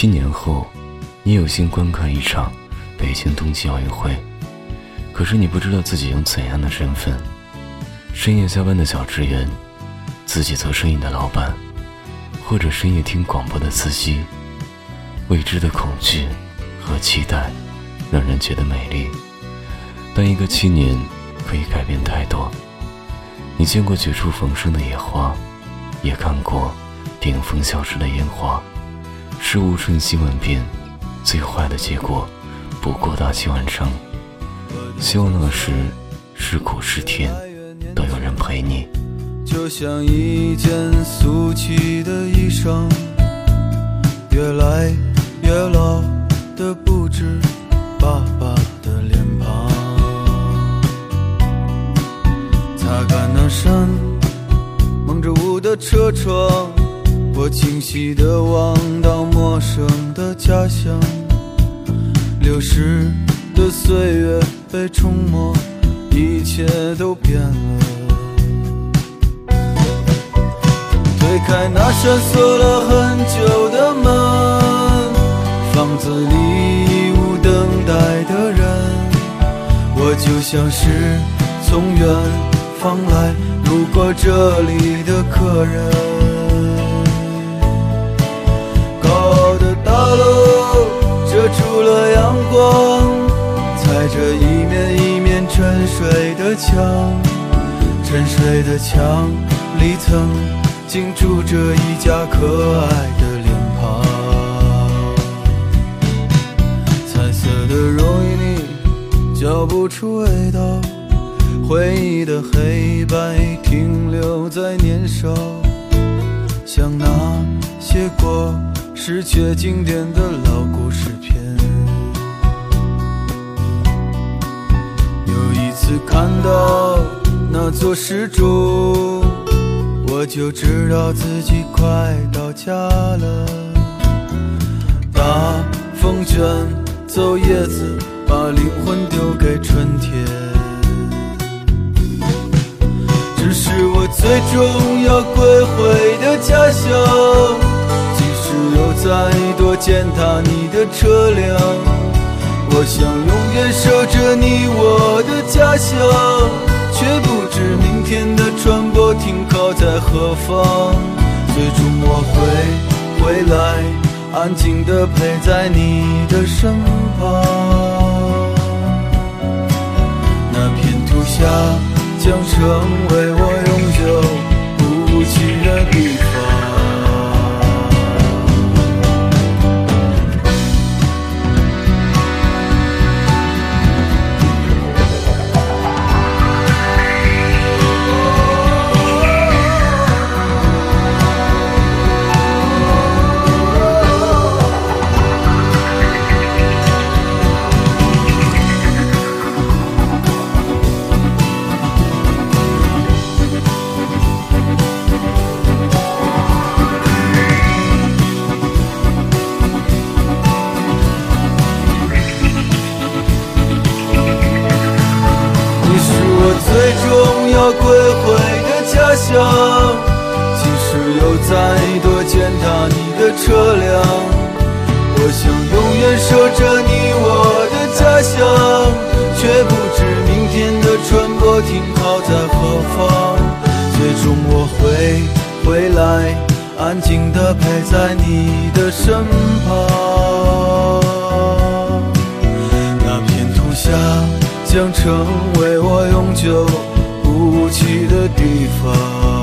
七年后，你有幸观看一场北京冬季奥运会，可是你不知道自己用怎样的身份：深夜下班的小职员，自己做生意的老板，或者深夜听广播的司机。未知的恐惧和期待，让人觉得美丽。但一个七年可以改变太多。你见过绝处逢生的野花，也看过顶峰消失的烟花。事物瞬息万变，最坏的结果不过大器晚成。希望那时是苦是甜，都有人陪你。就像一件俗气的衣裳，越来越老的不止爸爸的脸庞。擦干那扇蒙着雾的车窗。我清晰地望到陌生的家乡，流逝的岁月被冲没，一切都变了。推开那扇锁了很久的门，房子里已无等待的人，我就像是从远方来路过这里的客人。遮住了阳光，踩着一面一面沉睡的墙，沉睡的墙里曾经住着一家可爱的脸庞。彩色的容易腻，嚼不出味道，回忆的黑白停留在年少，像那些过。是却经典的老故事片。有一次看到那座石柱，我就知道自己快到家了。大风卷走叶子，把灵魂丢给春天。这是我最终要归回的家乡。践踏你的车辆，我想永远守着你我的家乡，却不知明天的船舶停靠在何方。最终我会回来，安静地陪在你的身旁。那片土下将成要归回的家乡即使有再多践踏你的车辆，我想永远守着你我的家乡，却不知明天的船舶停靠在何方。最终我会回来，安静地陪在你的身旁。那片土下将成为我永久哭泣的地方。